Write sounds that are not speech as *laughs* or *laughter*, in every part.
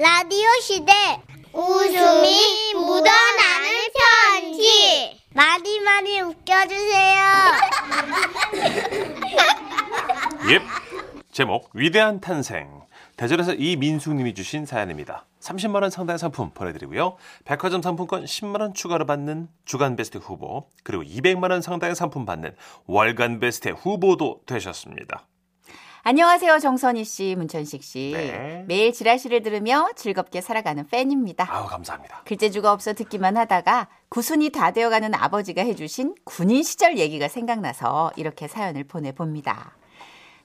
라디오 시대 웃음이 묻어나는 편지 많이 많이 웃겨주세요. *laughs* 예. 제목 위대한 탄생. 대전에서 이민숙님이 주신 사연입니다. 30만 원 상당의 상품 보내드리고요. 백화점 상품권 10만 원 추가로 받는 주간 베스트 후보 그리고 200만 원 상당의 상품 받는 월간 베스트 후보도 되셨습니다. 안녕하세요, 정선희 씨, 문천식 씨. 네. 매일 지라시를 들으며 즐겁게 살아가는 팬입니다. 아우 감사합니다. 글재주가 없어 듣기만 하다가 구순이 다 되어가는 아버지가 해주신 군인 시절 얘기가 생각나서 이렇게 사연을 보내봅니다.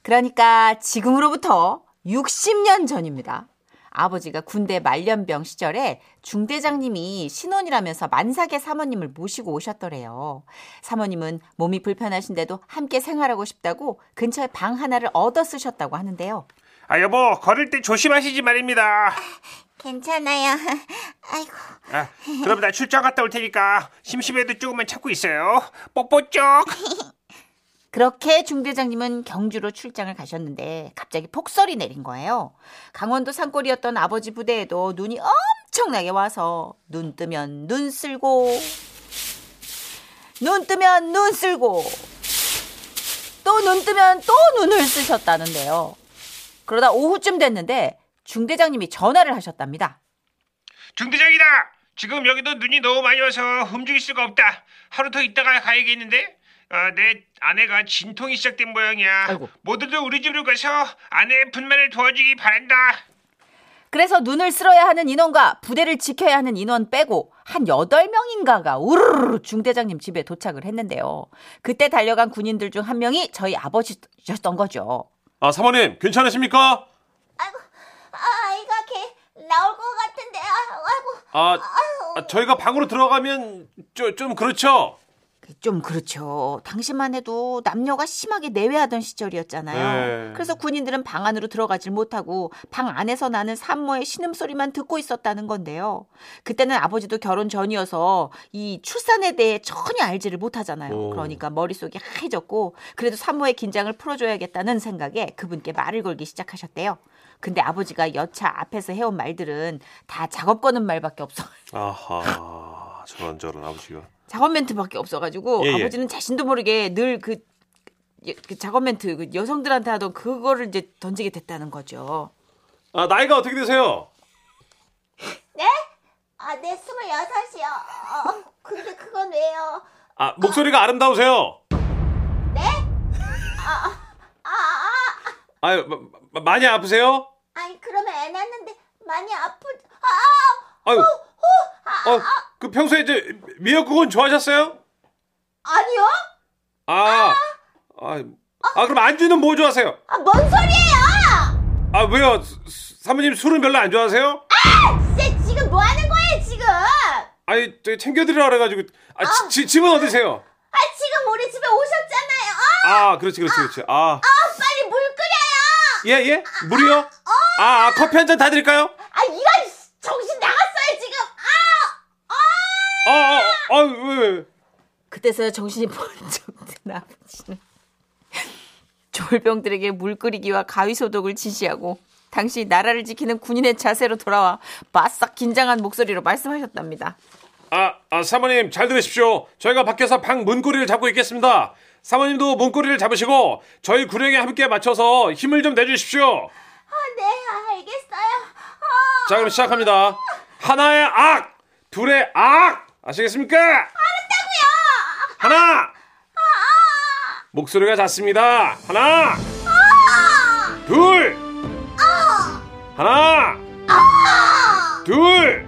그러니까 지금으로부터 60년 전입니다. 아버지가 군대 말년병 시절에 중대장님이 신혼이라면서 만삭의 사모님을 모시고 오셨더래요. 사모님은 몸이 불편하신데도 함께 생활하고 싶다고 근처에 방 하나를 얻어 쓰셨다고 하는데요. 아 여보 걸을 때 조심하시지 말입니다. 괜찮아요. 아이고. 아, 그럼 나 출장 갔다 올 테니까 심심해도 조금만 참고 있어요. 뽀뽀 쪽. *laughs* 그렇게 중대장님은 경주로 출장을 가셨는데 갑자기 폭설이 내린 거예요. 강원도 산골이었던 아버지 부대에도 눈이 엄청나게 와서 눈 뜨면 눈 쓸고 눈 뜨면 눈 쓸고 또 눈 뜨면 또 눈을 쓰셨다는데요. 그러다 오후쯤 됐는데 중대장님이 전화를 하셨답니다. 중대장이다. 지금 여기도 눈이 너무 많이 와서 움직일 수가 없다. 하루 더 있다가 가야겠는데. 어, 내 아내가 진통이 시작된 모양이야. 아이고. 모두들 우리 집으로 가서 아내의 분만을 도와주기 바란다. 그래서 눈을 쓸어야 하는 인원과 부대를 지켜야 하는 인원 빼고 한 8명인가가 우르르 중대장님 집에 도착을 했는데요. 그때 달려간 군인들 중 한 명이 저희 아버지셨던 거죠. 아 사모님 괜찮으십니까? 아이고. 아이가 걔 나올 것 같은데. 아이고. 아, 아, 저희가 방으로 들어가면 좀, 좀 그렇죠. 좀 그렇죠. 당시만 해도 남녀가 심하게 내외하던 시절이었잖아요. 네. 그래서 군인들은 방 안으로 들어가질 못하고 방 안에서 나는 산모의 신음소리만 듣고 있었다는 건데요. 그때는 아버지도 결혼 전이어서 이 출산에 대해 전혀 알지를 못하잖아요. 오. 그러니까 머릿속이 하얘졌고 그래도 산모의 긴장을 풀어줘야겠다는 생각에 그분께 말을 걸기 시작하셨대요. 근데 아버지가 여차 앞에서 해온 말들은 다 작업 거는 말밖에 없어. 아하 저런 저런 아버지가. 작업 멘트밖에 없어가지고 예, 예. 아버지는 자신도 모르게 늘그 그 작업 멘트 그 여성들한테 하던 그거를 이제 던지게 됐다는 거죠. 아 나이가 어떻게 되세요? 아, 내 스물여섯이요. 어, 근데 그건 왜요? 아 목소리가 아 름다우세요. 네? 아, 아, 아. 아유 마- 마- 많이 아프세요? 아니, 그러면 애 낳는데 많이 아프, 아, 아유, 어, 그 평소에 이제 미역국은 좋아하셨어요? 아니요? 아, 아, 아 그럼 안주는 뭐 좋아하세요? 아, 뭔 소리예요? 아 왜요? 수- 수- 사모님 술은 별로 안 좋아하세요? 쟤 지금 뭐 하는 거예요, 지금? 아, 아니 저 챙겨드리라 그래가지고 아 지- 지, 집은 어디세요? 지금 우리 집에 오셨잖아요. 아, 아 그렇지 그렇지 그렇지 아 아, 빨리 물 끓여요. 예, 예? 물이요? 아, 아, 커피 한 잔 다 드릴까요? 아, 이런 정신 나갔어요, 지금. 아, 아, 아, 왜? 그때서야 정신이 *laughs* 번쩍 든 아버지는 졸병들에게 물 끓이기와 가위 소독을 지시하고 당시 나라를 지키는 군인의 자세로 돌아와 바싹 긴장한 목소리로 말씀하셨답니다. 아, 아, 사모님, 잘 들으십시오. 저희가 밖에서 방 문고리를 잡고 있겠습니다. 사모님도 문고리를 잡으시고, 저희 구령에 함께 맞춰서 힘을 좀 내주십시오. 아, 네, 알겠어요. 아, 자, 그럼 시작합니다. 하나의 악! 둘의 악! 아시겠습니까? 알았다고요! 하나! 목소리가 작습니다. 하나! 둘! 하나! 둘!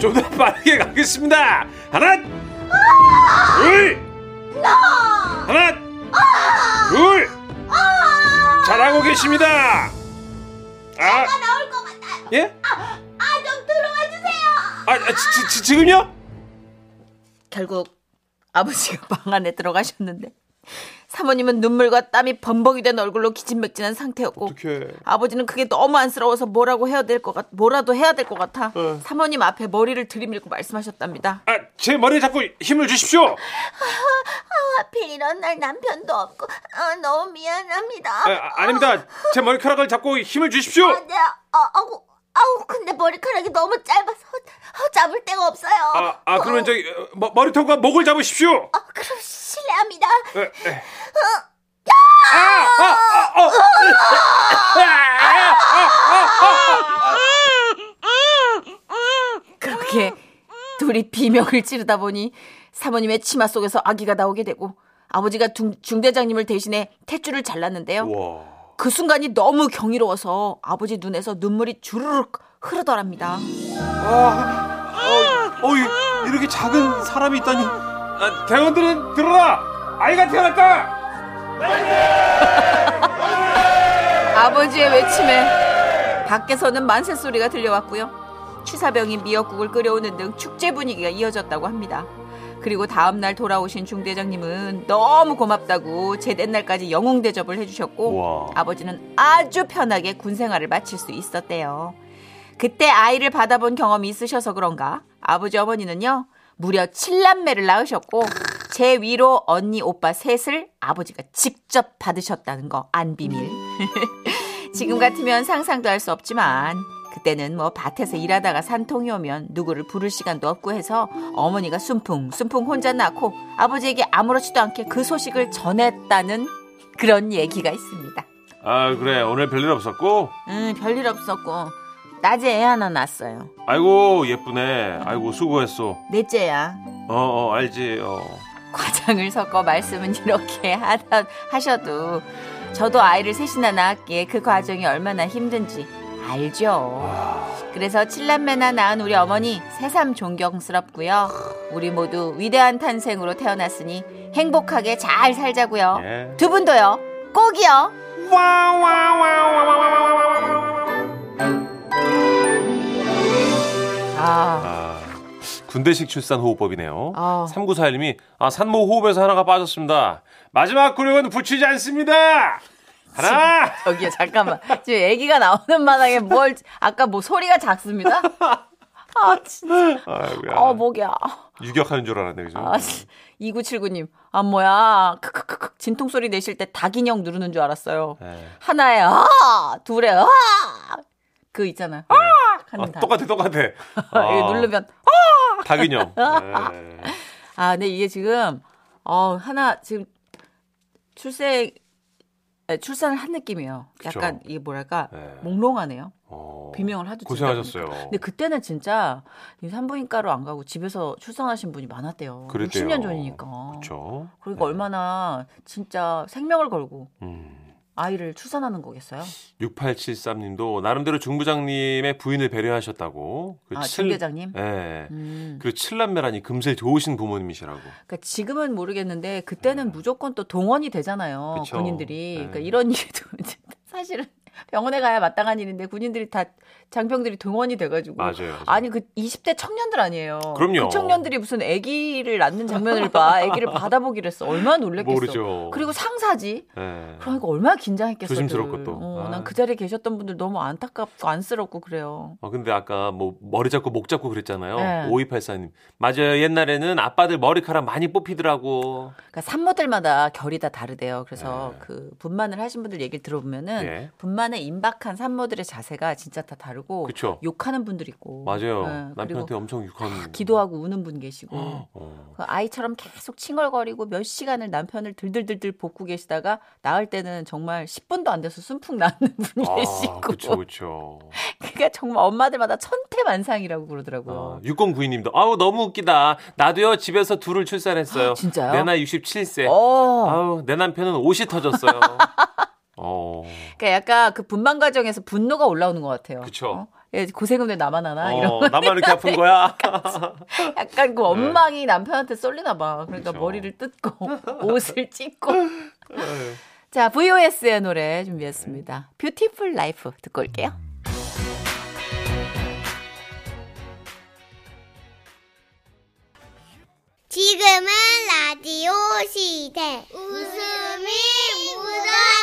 좀 더 빠르게 가겠습니다. 하나! 둘! 하나! 둘! 잘하고 계십니다. 아. 예? 아. 아, 아, 지, 지, 지금요? 결국 아버지가 *laughs* 방 안에 들어가셨는데 사모님은 눈물과 땀이 범벅이 된 얼굴로 기진맥진한 상태였고 어떡해. 아버지는 그게 너무 안쓰러워서 뭐라고 해야 될 것 같, 뭐라도 해야 될 것 같아 어. 사모님 앞에 머리를 들이밀고 말씀하셨답니다. 아, 제 머리에 잡고 힘을 주십시오. 하필 이런 날 남편도 없고 아, 너무 미안합니다. 아, 아, 아닙니다. 제 머리카락을 잡고 힘을 주십시오. 아, 네, 어, 아우, 아우, 근데 머리카락이 너무 짧아서 어, 잡을 데가 없어요. 아, 아 그러면 저기 어, 머, 머리통과 목을 잡으십시오. 어, 그럼 실례합니다. 에, 에. 아, 아, 아, 어. 그렇게 둘이 비명을 지르다 보니 사모님의 치마 속에서 아기가 나오게 되고 아버지가 중, 중대장님을 대신해 탯줄을 잘랐는데요. 와. 그 순간이 너무 경이로워서 아버지 눈에서 눈물이 주르륵 흐르더랍니다. 아, 어, 어, 이- 이렇게 작은 사람이 있다니. 아, 대원들은 들어라. 아이가 태어났다. 아버지의 외침에 밖에서는 만세 소리가 들려왔고요. 취사병이 미역국을 끓여오는 등 축제 분위기가 이어졌다고 합니다. 그리고 다음날 돌아오신 중대장님은 너무 고맙다고 제 옛날까지 영웅 대접을 해주셨고 우와. 아버지는 아주 편하게 군 생활을 마칠 수 있었대요. 그때 아이를 받아본 경험이 있으셔서 그런가 아버지 어머니는요 무려 7남매를 낳으셨고 제 위로 언니 오빠 셋을 아버지가 직접 받으셨다는 거 안 비밀. *laughs* 지금 같으면 상상도 할 수 없지만 그때는 뭐 밭에서 일하다가 산통이 오면 누구를 부를 시간도 없고 해서 어머니가 순풍 순풍 혼자 낳고 아버지에게 아무렇지도 않게 그 소식을 전했다는 그런 얘기가 있습니다. 아, 그래. 오늘 별일 없었고. 음 별일 없었고 낮에 애 하나 낳았어요. 아이고, 예쁘네. 아이고, 수고했어. 넷째야. 어, 어, 알지. 어. 과장을 섞어 말씀은 이렇게 *laughs* 하다, 하셔도 저도 아이를 셋이나 낳았기에 그 과정이 얼마나 힘든지 알죠. 그래서 칠남매나 낳은 우리 어머니 새삼 존경스럽고요. 우리 모두 위대한 탄생으로 태어났으니 행복하게 잘 살자고요. 예. 두 분도요. 꼭이요. 아, 아, 군대식 출산 호흡법이네요. 아. 3941님이 아, 산모 호흡에서 하나가 빠졌습니다. 마지막 구력은 붙이지 않습니다. 하나. 저기요 잠깐만 지금 아기가 나오는 마당에 뭘 아까 뭐 소리가 작습니다. 아 진짜. 아이고야. 어 목이야. 유격하는 줄 알았네, 그죠? 아 2979님 아 뭐야 크크크크 진통 소리 내실 때 닭인형 누르는 줄 알았어요. 네. 하나에 아 둘에 아 그 있잖아요. 아 하는 아, 닭. 똑같아, 똑같아. 이거 누르면 닭인형. 네. 아 근데 이게 지금 어 하나 지금 출생 에, 출산을 한 느낌이에요. 그쵸. 약간 이게 뭐랄까 네. 몽롱하네요. 어, 비명을 하도 고생하셨어요. 보니까. 근데 그때는 진짜 이 산부인과로 안 가고 집에서 출산하신 분이 많았대요. 그랬대요. 60년 전이니까. 그렇죠. 그러니까 얼마나 진짜 생명을 걸고 음. 아이를 출산하는 거겠어요. 6873님도 나름대로 중부장님의 부인을 배려하셨다고. 그 아, 칠- 중대장님? 네. 음. 그리고 칠남매라니 금슬 좋으신 부모님이시라고. 그러니까 지금은 모르겠는데 그때는 무조건 또 동원이 되잖아요. 네. 그쵸. 군인들이. 네. 그러니까 이런 *laughs* 일도 사실은 병원에 가야 마땅한 일인데 군인들이 다 장병들이 동원이 돼가지고 맞아요. 맞아요. 아니 그 20대 청년들 아니에요. 그럼요. 그 청년들이 무슨 아기를 낳는 장면을 봐. 아기를 받아보기로 했어. 얼마나 놀랬겠어. 모르죠. 그리고 상사지. 네. 그러니까 얼마나 긴장했겠어. 조심스럽고 또. 어, 아. 난그 자리에 계셨던 분들 너무 안타깝고 안쓰럽고 그래요. 어, 근데 아까 뭐 머리 잡고 목 잡고 그랬잖아요. 네. 5284님. 맞아요. 옛날에는 아빠들 머리카락 많이 뽑히더라고. 그러니까 산모들마다 결이 다 다르대요. 그래서 네. 그 분만을 하신 분들 얘기를 들어보면은 예. 분만 에 임박한 산모들의 자세가 진짜 다 다르고 그쵸. 욕하는 분들 있고 맞아요. 네, 남편한테 엄청 욕하는. 기도하고 우는 분 계시고 어. 그 아이처럼 계속 칭얼거리고 몇 시간을 남편을 들들들들 볶고 계시다가 나을 때는 정말 10분도 안 돼서 순풍 나는 분이 아, 계시고 그쵸, 그쵸. *laughs* 그러니까 정말 엄마들마다 천태만상이라고 그러더라고요. 어, 6092님도 아우 너무 웃기다. 나도요 집에서 둘을 출산했어요. 진짜요? 내 나이 67세. 어. 아우 내 남편은 옷이 터졌어요. *laughs* 어. 그러니까 약간 그 분만 과정에서 분노가 올라오는 것 같아요. 그쵸. 어? 예, 고생은 왜 나만 하나 이런 어, 나만 이렇게 아픈 거야? *laughs* 약간 그 원망이 남편한테 쏠리나 봐. 그러니까 네. 그쵸. 머리를 뜯고 *laughs* 옷을 찢고. *laughs* 자, VOS의 노래 준비했습니다. Beautiful Life 듣고 올게요. 지금은 라디오 시대. 웃음이 편지.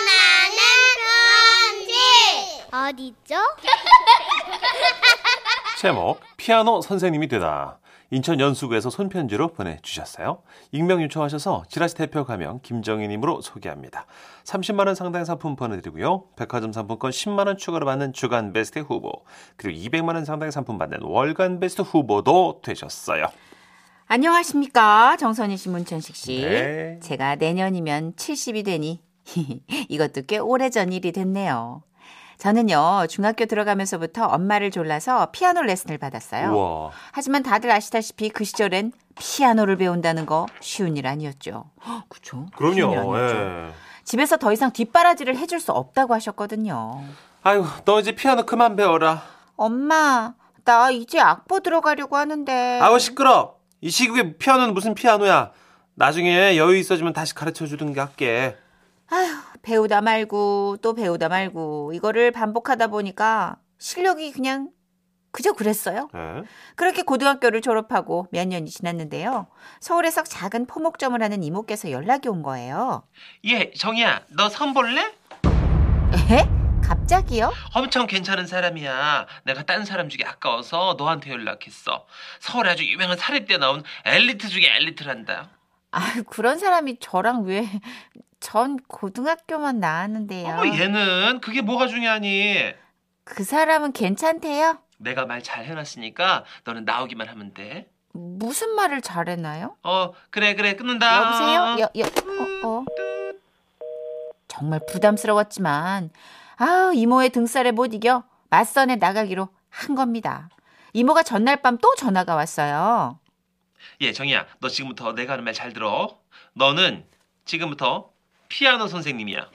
어디죠? *laughs* 제목 피아노 선생님이 되다. 인천 연수구에서 손편지로 보내주셨어요. 익명 요청하셔서 지라시 대표 가명 김정희님으로 소개합니다. 30만 원 상당 상품 보내드리고요. 백화점 상품권 10만 원 추가로 받는 주간 베스트 후보 그리고 200만 원 상당의 상품 받는 월간 베스트 후보도 되셨어요. 안녕하십니까. 정선희 씨, 문천식 씨. 네. 제가 내년이면 70이 되니 *laughs* 이것도 꽤 오래전 일이 됐네요. 저는요, 중학교 들어가면서부터 엄마를 졸라서 피아노 레슨을 받았어요. 우와. 하지만 다들 아시다시피 그 시절엔 피아노를 배운다는 거 쉬운 일 아니었죠. 헉, 그쵸? 그럼요. 예. 집에서 더 이상 뒷바라지를 해줄 수 없다고 하셨거든요. 아이고, 너 이제 피아노 그만 배워라. 엄마, 나 이제 악보 들어가려고 하는데. 아우 시끄러. 이 시국에 피아노는 무슨 피아노야. 나중에 여유 있어지면 다시 가르쳐 주든가 할게. 배우다 말고 또 배우다 말고 이거를 반복하다 보니까 실력이 그냥 그저 그랬어요. 예. 그렇게 고등학교를 졸업하고 몇 년이 지났는데요. 서울에서 작은 포목점을 하는 이모께서 연락이 온 거예요. 예, 정희야, 너 선 볼래? 에? 갑자기요? 엄청 괜찮은 사람이야. 내가 딴 사람 중에 아까워서 너한테 연락했어. 서울에 아주 유명한 사립대 나온 엘리트 중에 엘리트란다. 아, 그런 사람이 저랑 왜 전 고등학교만 나왔는데요. 어, 얘는 그게 뭐가 중요하니? 그 사람은 괜찮대요? 내가 말 잘 해놨으니까 너는 나오기만 하면 돼. 무슨 말을 잘했나요? 어, 그래, 그래, 끊는다. 여보세요? 여, 여, 어, 어. 정말 부담스러웠지만, 아우, 이모의 등살에 못 이겨 맞선에 나가기로 한 겁니다. 이모가 전날 밤 또 전화가 왔어요. 예, 정희야, 너 지금부터 내가 하는 말 잘 들어. 너는 지금부터 피아노 선생님이야.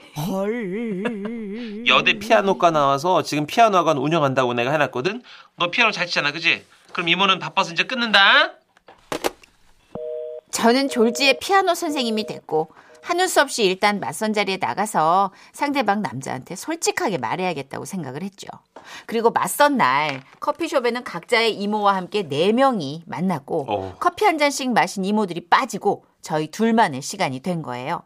여대 피아노과 나와서 지금 피아노 학원 운영한다고 내가 해놨거든. 너 피아노 잘 치잖아, 그지? 그럼 이모는 바빠서 이제 끊는다. 저는 졸지에 피아노 선생님이 됐고, 하는 수 없이 일단 맞선 자리에 나가서 상대방 남자한테 솔직하게 말해야겠다고 생각을 했죠. 그리고 맞선 날 커피숍에는 각자의 이모와 함께 네명이 만났고 어. 커피 한 잔씩 마신 이모들이 빠지고 저희 둘만의 시간이 된 거예요.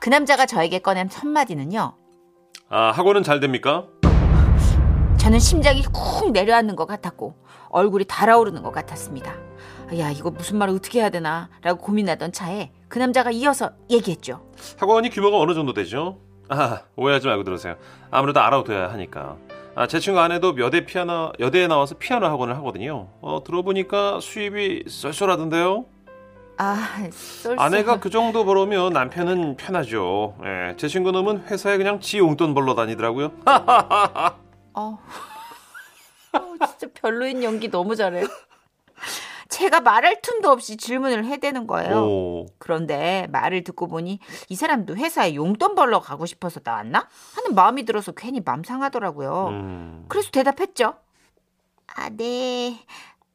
그 남자가 저에게 꺼낸 첫 마디는요. 아 학원은 잘 됩니까? 저는 심장이 쿵 내려앉는 것 같았고 얼굴이 달아오르는 것 같았습니다. 야 이거 무슨 말을 어떻게 해야 되나 라고 고민하던 차에 그 남자가 이어서 얘기했죠. 학원이 규모가 어느 정도 되죠? 아 오해하지 말고 들으세요. 아무래도 알아둬야 하니까. 아, 제 친구 아내도 여대 피아노 여대에 나와서 피아노 학원을 하거든요. 어, 들어보니까 수입이 쏠쏠하던데요. 아. 아내가 그 정도 벌으면 남편은 편하죠. 예, 제 친구 놈은 회사에 그냥 지 용돈 벌러 다니더라고요. *laughs* 어. 어, 진짜 별로인 연기 너무 잘해. 제가 말할 틈도 없이 질문을 해대는 거예요. 오. 그런데 말을 듣고 보니 이 사람도 회사에 용돈 벌러 가고 싶어서 나왔나? 하는 마음이 들어서 괜히 맘 상하더라고요. 음. 그래서 대답했죠. 아, 네.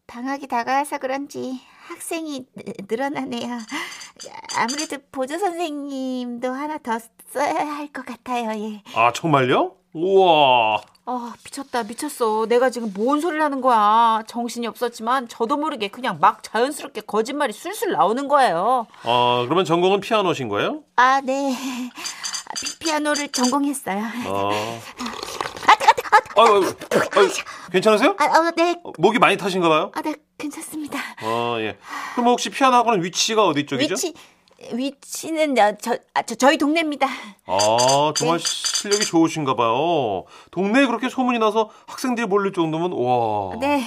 방학이 다가와서 그런지 학생이 느- 늘어나네요. *laughs* 아무래도 보조 선생님도 하나 더 써야 할 것 같아요. 예. 아 정말요? 우와. 아, 미쳤다, 미쳤어. 내가 지금 뭔 소리를 하는 거야. 정신이 없었지만 저도 모르게 그냥 막 자연스럽게 거짓말이 술술 나오는 거예요. 아 그러면 전공은 피아노신 거예요? 아, 네. 아, 피, 피아노를 전공했어요. 어. 아, 뜨거. 아유, 아유, 아유, 괜찮으세요? 아, 어, 네. 어, 목이 많이 타신가 봐요? 아, 네, 괜찮습니다. 어, 예. 그럼 혹시 피아노 학원은 위치가 어디 쪽이죠? 위치, 위치는 저, 저, 아, 저 저희 동네입니다. 아, 정말 실력이 좋으신가 봐요. 동네에 그렇게 소문이 나서 학생들이 몰릴 정도면 와. 네.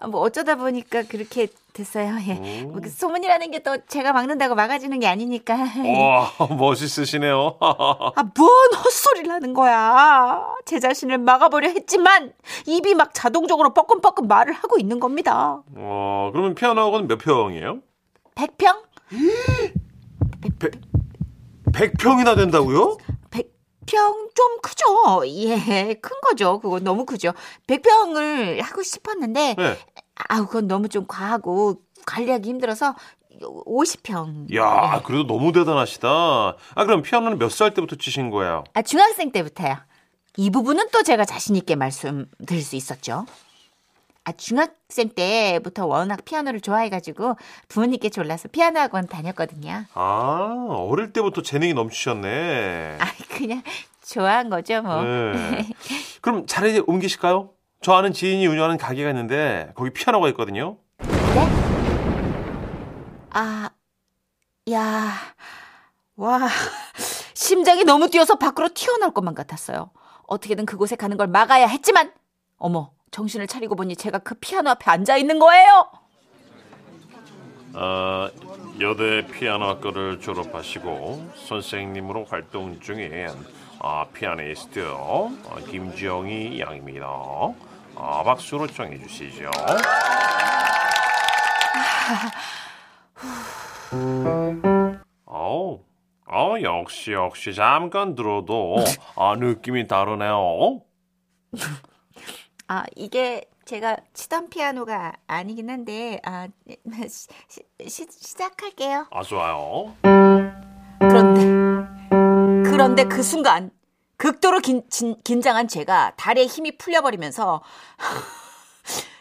아, 뭐 어쩌다 보니까 그렇게 됐어요. 예. 오. 뭐그 소문이라는 게 또 제가 막는다고 막아지는 게 아니니까. 와, 멋있으시네요. *laughs* 아, 뭔 헛소리를 하는 거야. 제 자신을 막아보려 했지만 입이 막 자동적으로 뻐끔뻐끔 말을 하고 있는 겁니다. 어, 그러면 피아노 학원은 몇 평이에요? 100평? 100평이나 된다고요? 100평 좀 크죠? 예, 큰 거죠. 그거 너무 크죠. 100평을 하고 싶었는데 네. 아우, 그건 너무 좀 과하고 관리하기 힘들어서 50평. 야, 그래도 너무 대단하시다. 아, 그럼 피아노는 몇 살 때부터 치신 거예요? 아, 중학생 때부터요. 이 부분은 또 제가 자신 있게 말씀드릴 수 있었죠. 아, 중학생 때부터 워낙 피아노를 좋아해가지고 부모님께 졸라서 피아노 학원 다녔거든요. 아, 어릴 때부터 재능이 넘치셨네. 아, 그냥 좋아한 거죠, 뭐. 네. *laughs* 그럼 자리 옮기실까요? 저 아는 지인이 운영하는 가게가 있는데 거기 피아노가 있거든요. 아, 야, 와, 심장이 너무 뛰어서 밖으로 튀어나올 것만 같았어요. 어떻게든 그곳에 가는 걸 막아야 했지만, 어머, 정신을 차리고 보니 제가 그 피아노 앞에 앉아 있는 거예요. 어, 여대 피아노 학과를 졸업하시고 선생님으로 활동 중인 아, 피아니스트 어, 김지영이 양입니다. 아, 박수로 청해 주시죠. 어, 어, 역시 역시 잠깐 들어도 아, 느낌이 다르네요. 아, 이게 제가 치던 피아노가 아니긴 한데, 아, 시, 시, 시작할게요. 아, 좋아요. 그런데, 그런데 그 순간, 극도로 긴, 진- 긴장한 제가 다리에 힘이 풀려버리면서,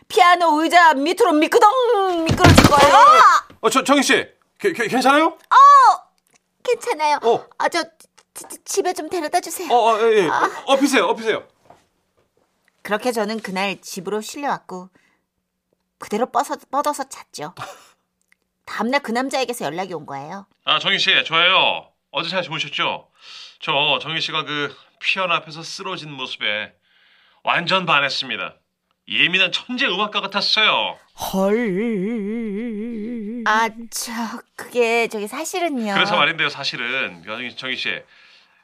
피아노 의자 밑으로 미끄덩 미끄러진 거예요. 어, 저 정희 씨, 게- 게- 괜찮아요? 괜찮아요. 어. 아, 저 지- 지- 집에 좀 데려다 주세요. 어, 어, 예, 예. 업히세요, 업히세요. 그렇게 저는 그날 집으로 실려왔고 그대로 뻗어, 뻗어서 잤죠. 다음날 그 남자에게서 연락이 온 거예요. 아 정희 씨 저예요. 어제 잘 주무셨죠? 저 정희 씨가 그 피아노 앞에서 쓰러진 모습에 완전 반했습니다. 예민한 천재 음악가 같았어요. 아, 저 그게 저기 사실은요. 그래서 말인데요, 사실은 정희, 정희 씨,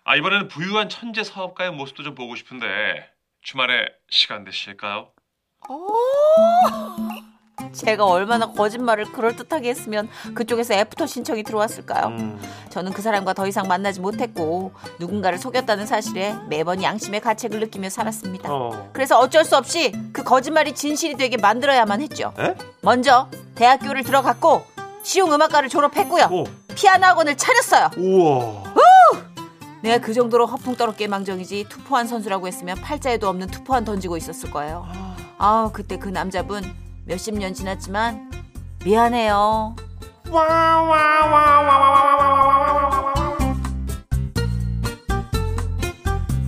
아 이번에는 부유한 천재 사업가의 모습도 좀 보고 싶은데 주말에 시간 되실까요? 제가 얼마나 거짓말을 그럴듯하게 했으면 그쪽에서 after 신청이 들어왔을까요? 음. 저는 그 사람과 더 이상 만나지 못했고 누군가를 속였다는 사실에 매번 양심의 가책을 느끼며 살았습니다. 어. 그래서 어쩔 수 없이 그 거짓말이 진실이 되게 만들어야만 했죠. 에? 먼저 대학교를 들어갔고 실용음악과를 졸업했고요. 오. 피아노 학원을 차렸어요. 우와. 내가 그 정도로 허풍떨었게 망정이지 투포한 선수라고 했으면 팔자에도 없는 투포한 던지고 있었을 거예요. 아 그때 그 남자분 몇십 년 지났지만 미안해요.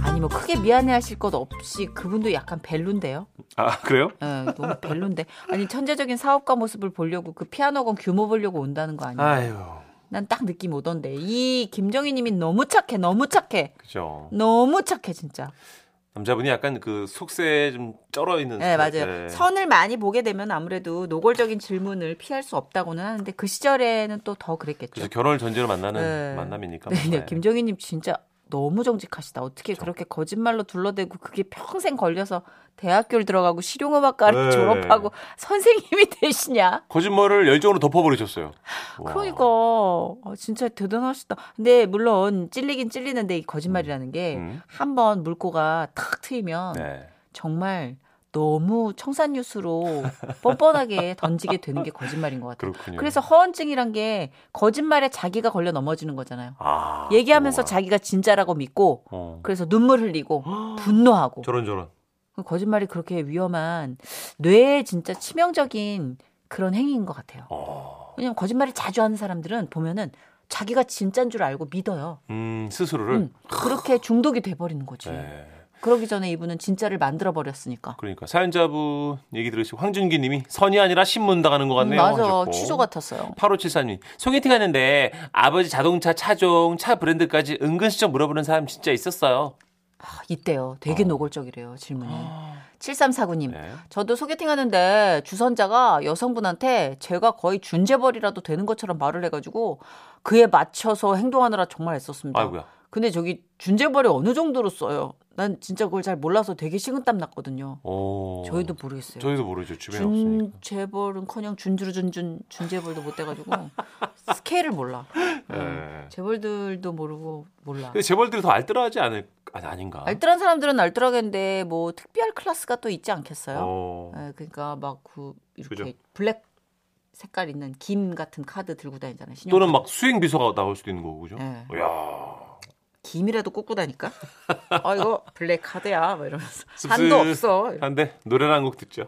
아니 뭐 크게 미안해하실 것 없이 그분도 약간 벨룬데요. 아, 그래요? 예, 너무 벨룬데. 아니 천재적인 사업가 모습을 보려고 그 피아노건 규모 보려고 온다는 거 아니에요? 아유. 난 딱 느낌 오던데 이 김정희님이 너무 착해, 너무 착해, 그죠. 너무 착해 진짜. 남자분이 약간 그 속세에 좀 쩔어 있는. 네. 맞아요. 네. 선을 많이 보게 되면 아무래도 노골적인 질문을 피할 수 없다고는 하는데 그 시절에는 또 더 그랬겠죠. 그래서 결혼을 전제로 만나는 네. 만남이니까. 네, 네. 네. 김정희님 진짜 너무 정직하시다. 어떻게 그렇게 거짓말로 둘러대고 그게 평생 걸려서 대학교를 들어가고 실용음악과를 네. 졸업하고 선생님이 *laughs* 되시냐? 거짓말을 열정으로 덮어버리셨어요. 와. 그러니까 아, 진짜 대단하시다. 근데 물론 찔리긴 찔리는데 이 거짓말이라는 게 음. 한번 물꼬가 탁 트이면 네. 정말 너무 청산유수로 뻔뻔하게 던지게 되는 게 거짓말인 것 같아요. 그렇군요. 그래서 허언증이란 게 거짓말에 자기가 걸려 넘어지는 거잖아요. 아, 얘기하면서 우와. 자기가 진짜라고 믿고 어. 그래서 눈물 흘리고 *gasps* 분노하고 저런 저런. 거짓말이 그렇게 위험한 뇌에 진짜 치명적인 그런 행위인 것 같아요. 어. 왜냐면 거짓말을 자주 하는 사람들은 보면은 자기가 진짜인 줄 알고 믿어요. 음, 스스로를. 음, 그렇게 중독이 돼 버리는 거지. 네. 그러기 전에 이분은 진짜를 만들어 버렸으니까. 그러니까 사연자분 얘기 들으시고 황준기 님이 선이 아니라 신문 당하는 것 같네요. 맞아, 하셨고. 취조 같았어요. 8574님 소개팅 하는데 아버지 자동차 차종 차 브랜드까지 은근슬쩍 물어보는 사람 진짜 있었어요. 아, 이때요. 되게 어. 노골적이래요, 질문이. 7349님. 네. 저도 소개팅 하는데 주선자가 여성분한테 제가 거의 준재벌이라도 되는 것처럼 말을 해가지고 그에 맞춰서 행동하느라 정말 애썼습니다. 아이고야. 근데 저기 준재벌이 어느 정도로 써요? 난 진짜 그걸 잘 몰라서 되게 식은땀 났거든요. 오. 저희도 모르겠어요. 저희도 모르죠. 주변에 없으니까. 준재벌은커녕 준주르준준 준재벌도 못 돼가지고 스케일을 몰라. *laughs* 네. 재벌들도 모르고 몰라. 근데 재벌들이 더 알뜰하지 않을 아니 아닌가? 알뜰한 사람들은 알뜰하겠는데 뭐 특별 클래스가 또 있지 않겠어요? 어. 예, 그러니까 막 그 이렇게 그죠. 블랙 색깔 있는 김 같은 카드 들고 다니잖아요. 신용 또는 막 수행 비서가 나올 수도 있는 거고 그죠? 네. 이야. 김이라도 꽂고 다니까. 아 이거 블랙 카드야, 막 이러면서 한도 없어. 한데 노래를 한 곡 듣죠.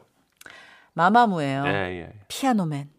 마마무예요. 예, 예. 피아노맨.